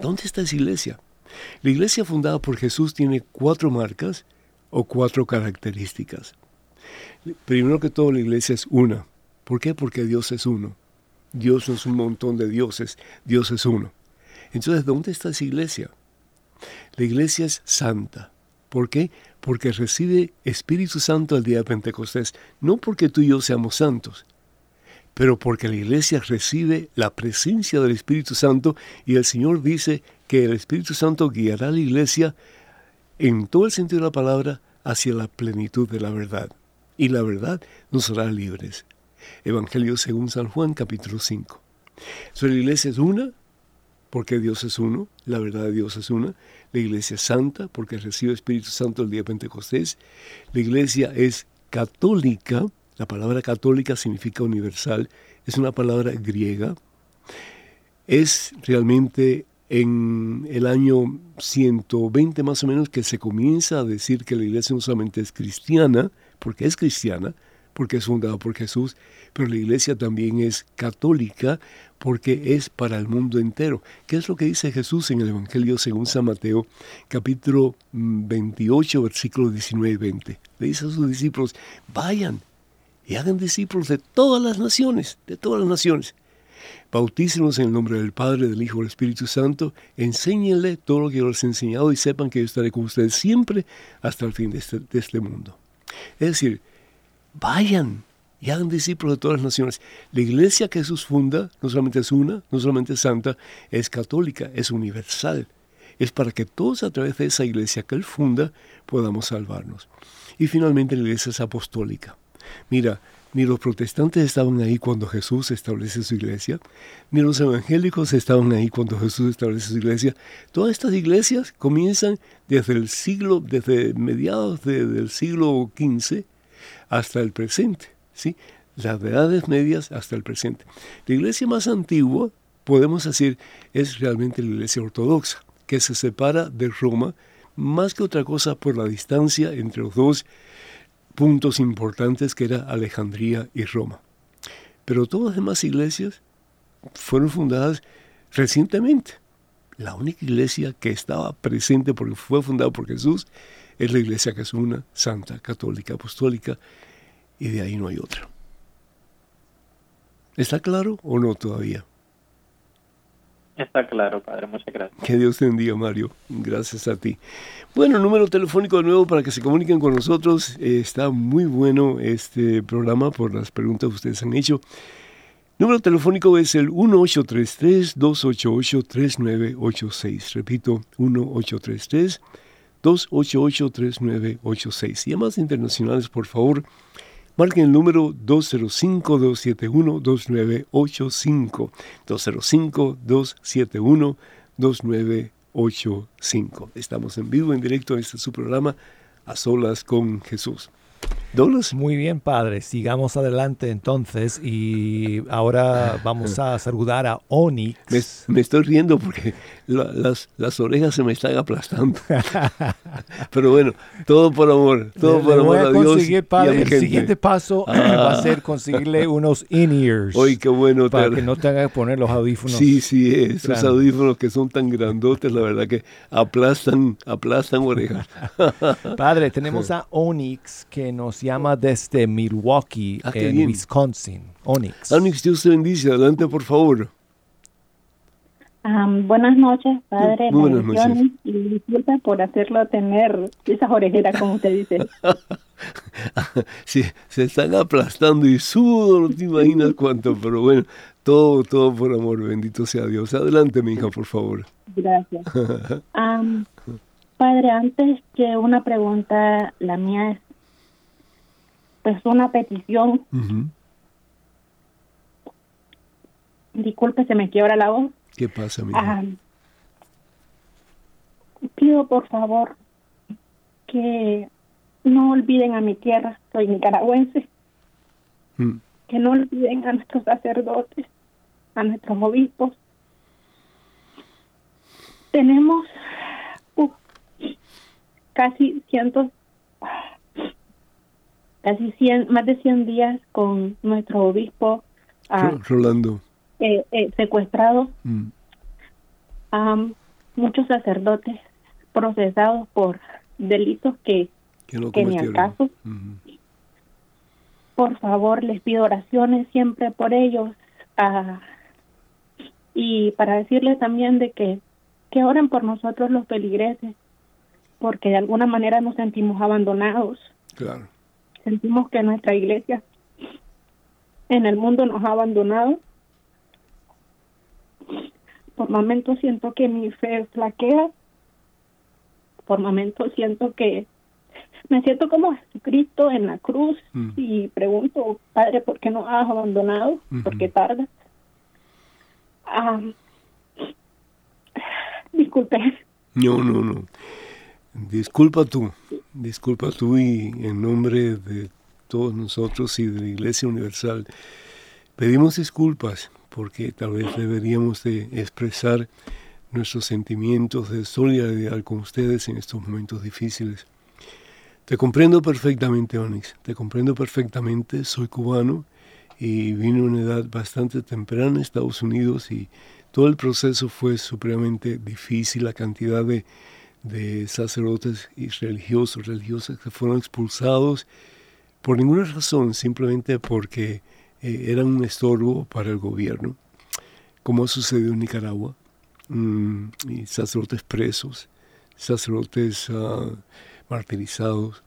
¿Dónde está esa iglesia? La iglesia fundada por Jesús tiene cuatro marcas o cuatro características. Primero que todo, la iglesia es una. ¿Por qué? Porque Dios es uno. Dios no es un montón de dioses, Dios es uno. Entonces, ¿dónde está esa iglesia? La iglesia es santa. ¿Por qué? Porque recibe Espíritu Santo el día de Pentecostés. No porque tú y yo seamos santos, pero porque la iglesia recibe la presencia del Espíritu Santo y el Señor dice que el Espíritu Santo guiará a la iglesia en todo el sentido de la palabra hacia la plenitud de la verdad. Y la verdad nos hará libres. Evangelio según San Juan capítulo 5. So, la iglesia es una, porque Dios es uno, la verdad de Dios es una. La iglesia es santa, porque recibe el Espíritu Santo el día de Pentecostés. La iglesia es católica, la palabra católica significa universal, es una palabra griega. Es realmente en el año 120 más o menos que se comienza a decir que la iglesia no solamente es cristiana, porque es cristiana, porque es fundada por Jesús, pero la iglesia también es católica porque es para el mundo entero. ¿Qué es lo que dice Jesús en el Evangelio según San Mateo, capítulo 28, versículos 19 y 20? Le dice a sus discípulos, vayan y hagan discípulos de todas las naciones, de todas las naciones. Bautícenos en el nombre del Padre, del Hijo y del Espíritu Santo. Enséñenle todo lo que yo les he enseñado y sepan que yo estaré con ustedes siempre hasta el fin de este, de este mundo. Es decir, vayan y hagan discípulos de todas las naciones. La iglesia que Jesús funda no solamente es una, no solamente es santa, es católica, es universal. Es para que todos a través de esa iglesia que Él funda podamos salvarnos. Y finalmente la iglesia es apostólica. Mira, ni los protestantes estaban ahí cuando Jesús establece su iglesia, ni los evangélicos estaban ahí cuando Jesús establece su iglesia. Todas estas iglesias comienzan desde el siglo, desde mediados del siglo XV hasta el presente, ¿sí? las edades medias hasta el presente. La iglesia más antigua, podemos decir, es realmente la iglesia ortodoxa, que se separa de Roma más que otra cosa por la distancia entre los dos puntos importantes que era Alejandría y Roma. Pero todas las demás iglesias fueron fundadas recientemente. La única iglesia que estaba presente porque fue fundada por Jesús es la iglesia que es una, santa, católica, apostólica, y de ahí no hay otra. ¿Está claro o no todavía? Está claro, Padre, muchas gracias. Que Dios te bendiga, Mario. Gracias a ti. Bueno, número telefónico de nuevo para que se comuniquen con nosotros. Eh, está muy bueno este programa por las preguntas que ustedes han hecho. Número telefónico es el 1833-288-3986. Repito, 1833-288-3986. Llamadas internacionales, por favor, Marquen el número 205-271-2985. 205-271-2985. Estamos en vivo, en directo en este su programa, A Solas con Jesús. Muy bien, padre. Sigamos adelante entonces y ahora vamos a saludar a Onyx. Me, estoy riendo porque las, las orejas se me están aplastando. Pero bueno, todo por amor, todo por amor a, Dios. Padre, el siguiente paso va a ser ah. conseguirle unos in-ears. Oye, qué bueno. Para que no tenga que poner los audífonos. Sí, sí, esos audífonos que son tan grandotes, la verdad que aplastan, aplastan orejas. Padre, tenemos a Onyx que nos llama desde Milwaukee, ah, en Wisconsin. Onyx. Onyx, Dios te bendice. Adelante, por favor. buenas noches, padre. Muy buenas noches. Y disculpa por hacerlo tener esas orejeras, como usted dice. sí, se están aplastando y sudo, no te imaginas cuánto, pero bueno, todo, todo por amor, bendito sea Dios. Adelante, mi hija, por favor. Gracias. padre, antes que una pregunta, la mía es pues una petición. Disculpe, se me quiebra la voz. ¿Qué pasa, mi Pido por favor que no olviden a mi tierra, soy nicaragüense, mm. que no olviden a nuestros sacerdotes, a nuestros obispos. Tenemos casi cientos casi 100, más de 100 días con nuestro obispo ah, Rolando eh, eh, secuestrado, mm. muchos sacerdotes procesados por delitos que, que, ni acaso. Por favor, les pido oraciones siempre por ellos ah, y para decirles también de que, que oren por nosotros los peligreses, porque de alguna manera nos sentimos abandonados. Claro sentimos que nuestra iglesia en el mundo nos ha abandonado. Por momentos siento que mi fe flaquea. Por momentos siento que me siento como Jesucristo en la cruz mm. y pregunto, Padre, ¿por qué nos has abandonado? ¿Por qué tardas? Disculpe. No, no, no. Disculpa tú, disculpa tú y en nombre de todos nosotros y de la Iglesia Universal, pedimos disculpas porque tal vez deberíamos de expresar nuestros sentimientos de solidaridad con ustedes en estos momentos difíciles. Te comprendo perfectamente, Onyx, te comprendo perfectamente, soy cubano y vine a una edad bastante temprana en Estados Unidos y todo el proceso fue supremamente difícil, la cantidad de de sacerdotes y religiosos, religiosas que fueron expulsados por ninguna razón, simplemente porque eh, eran un estorbo para el gobierno, como ha sucedido en Nicaragua, mm, sacerdotes presos, sacerdotes uh, martirizados.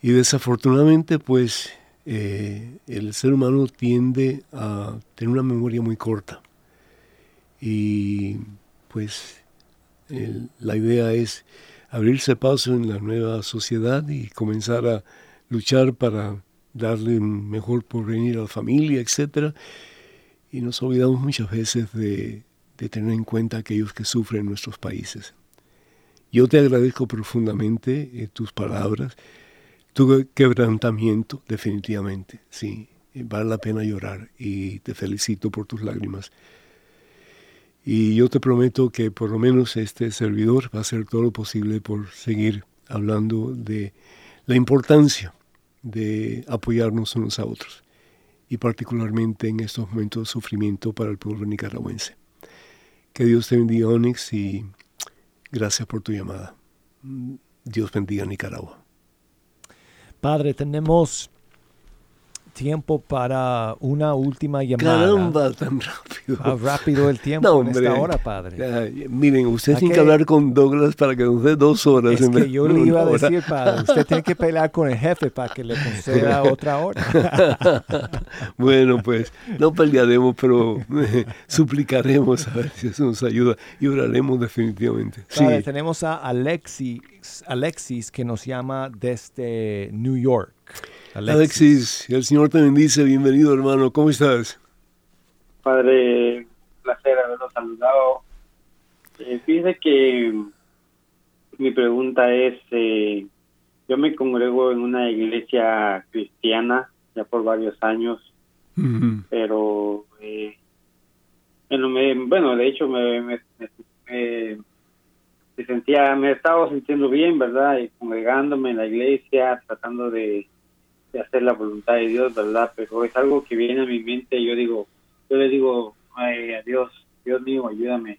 Y desafortunadamente, pues, eh, el ser humano tiende a tener una memoria muy corta. Y pues la idea es abrirse paso en la nueva sociedad y comenzar a luchar para darle un mejor porvenir a la familia, etc. Y nos olvidamos muchas veces de, tener en cuenta aquellos que sufren en nuestros países. Yo te agradezco profundamente eh, tus palabras, tu quebrantamiento, definitivamente, sí, vale la pena llorar y te felicito por tus lágrimas. Y yo te prometo que por lo menos este servidor va a hacer todo lo posible por seguir hablando de la importancia de apoyarnos unos a otros y particularmente en estos momentos de sufrimiento para el pueblo nicaragüense. Que Dios te bendiga, Onyx, y gracias por tu llamada. Dios bendiga a Nicaragua. Padre, tenemos tiempo para una última llamada. Caramba, tan rápido. Ah, rápido el tiempo en esta hora, padre. miren, usted tiene que hablar con Douglas para que nos dé dos horas. Es que yo le iba a decir, padre, usted tiene que pelear con el jefe para que le conceda otra hora. bueno, pues no pelearemos, pero suplicaremos a ver si eso nos ayuda y oraremos definitivamente. Padre, tenemos a Alexis, Alexis que nos llama desde New York. Alexis. el Señor te bendice. Bienvenido, hermano. ¿Cómo estás? Padre, placer haberlo saludado. Eh, fíjese que mi pregunta es, eh, yo me congrego en una iglesia cristiana ya por varios años, pero eh, bueno, me, bueno, de hecho me, me, me, sentía, me estaba sintiendo bien, ¿verdad? Y congregándome en la iglesia, tratando de de hacer la voluntad de Dios, ¿verdad? Pero es algo que viene a mi mente y yo digo, yo le digo Ay, a Dios, Dios mío, ayúdame.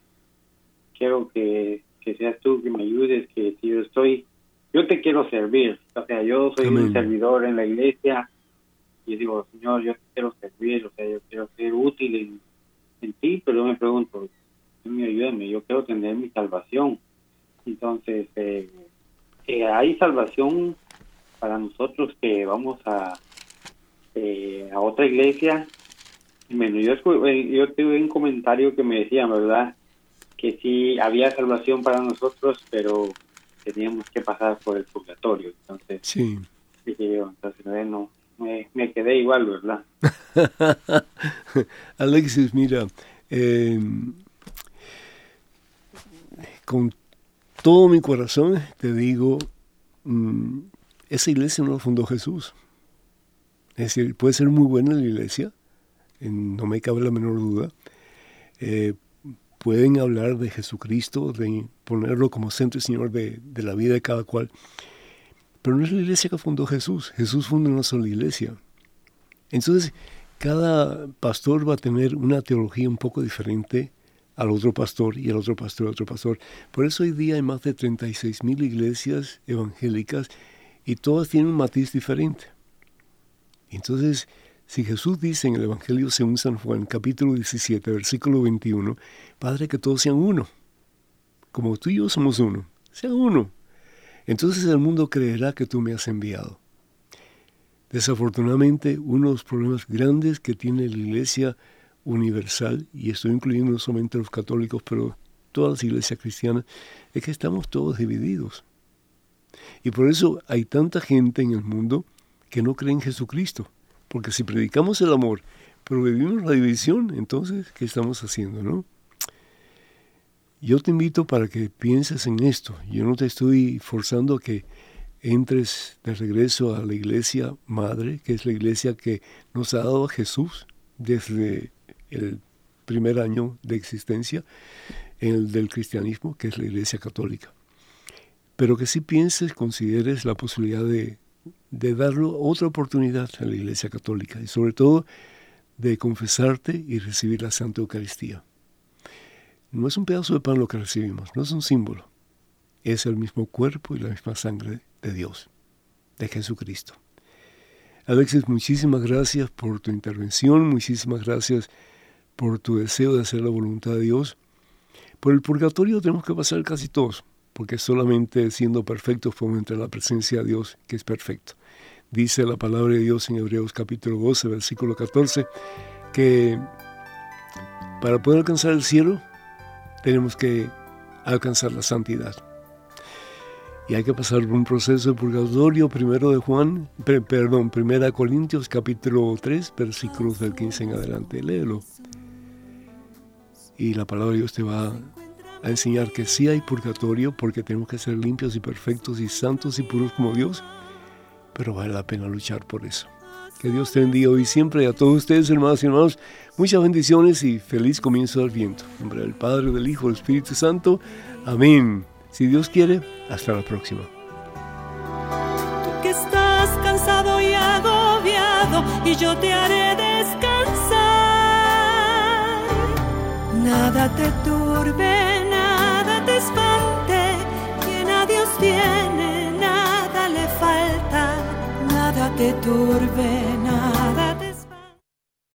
Quiero que, que seas tú que me ayudes, que si yo estoy, yo te quiero servir. O sea, yo soy un servidor en la iglesia y digo, Señor, yo te quiero servir, o sea, yo quiero ser útil en, en ti, pero yo me pregunto, Dios mío, ayúdame, yo quiero tener mi salvación. Entonces, eh, eh hay salvación para nosotros que vamos a, eh, a otra iglesia. Bueno, yo, eh, yo tuve un comentario que me decía, ¿verdad? Que sí había salvación para nosotros, pero teníamos que pasar por el purgatorio. Entonces, sí. dije yo, entonces, bueno, me, me quedé igual, ¿verdad? Alexis, mira, em, con todo mi corazón te digo, mm, esa iglesia no la fundó Jesús. Es decir, puede ser muy buena la iglesia, no me cabe la menor duda. Eh, pueden hablar de Jesucristo, de ponerlo como centro y Señor de, de, la vida de cada cual. Pero no es la iglesia que fundó Jesús. Jesús fundó una sola iglesia. Entonces, cada pastor va a tener una teología un poco diferente al otro pastor y al otro pastor al otro pastor. Por eso hoy día hay más de 36 mil iglesias evangélicas y todas tienen un matiz diferente. Entonces, si Jesús dice en el Evangelio según San Juan, capítulo 17, versículo 21, Padre, que todos sean uno, como tú y yo somos uno, sean uno. Entonces el mundo creerá que tú me has enviado. Desafortunadamente, uno de los problemas grandes que tiene la Iglesia universal, y estoy incluyendo no solamente los católicos, pero todas las iglesias cristianas, es que estamos todos divididos. Y por eso hay tanta gente en el mundo que no cree en Jesucristo. Porque si predicamos el amor, pero vivimos la división, entonces, ¿qué estamos haciendo, no? Yo te invito para que pienses en esto. Yo no te estoy forzando a que entres de regreso a la iglesia madre, que es la iglesia que nos ha dado a Jesús desde el primer año de existencia el del cristianismo, que es la iglesia católica pero que sí pienses, consideres la posibilidad de, de darle otra oportunidad a la Iglesia Católica y sobre todo de confesarte y recibir la Santa Eucaristía. No es un pedazo de pan lo que recibimos, no es un símbolo, es el mismo cuerpo y la misma sangre de Dios, de Jesucristo. Alexis, muchísimas gracias por tu intervención, muchísimas gracias por tu deseo de hacer la voluntad de Dios. Por el purgatorio tenemos que pasar casi todos porque solamente siendo perfectos podemos entrar a la presencia de Dios, que es perfecto. Dice la palabra de Dios en Hebreos capítulo 12, versículo 14, que para poder alcanzar el cielo tenemos que alcanzar la santidad. Y hay que pasar por un proceso de purgatorio, primero de Juan, perdón, primera Corintios capítulo 3, versículos del 15 en adelante. Léelo. Y la palabra de Dios te va a enseñar que sí hay purgatorio porque tenemos que ser limpios y perfectos y santos y puros como Dios, pero vale la pena luchar por eso. Que Dios te bendiga hoy siempre y a todos ustedes, hermanos y hermanos. Muchas bendiciones y feliz comienzo del viento. En nombre del Padre, del Hijo, del Espíritu Santo. Amén. Si Dios quiere, hasta la próxima. Tú que estás cansado y agobiado, y yo te haré descansar. Nada te turbe, nada te espante. Quien a Dios tiene, nada le falta te turbe, nada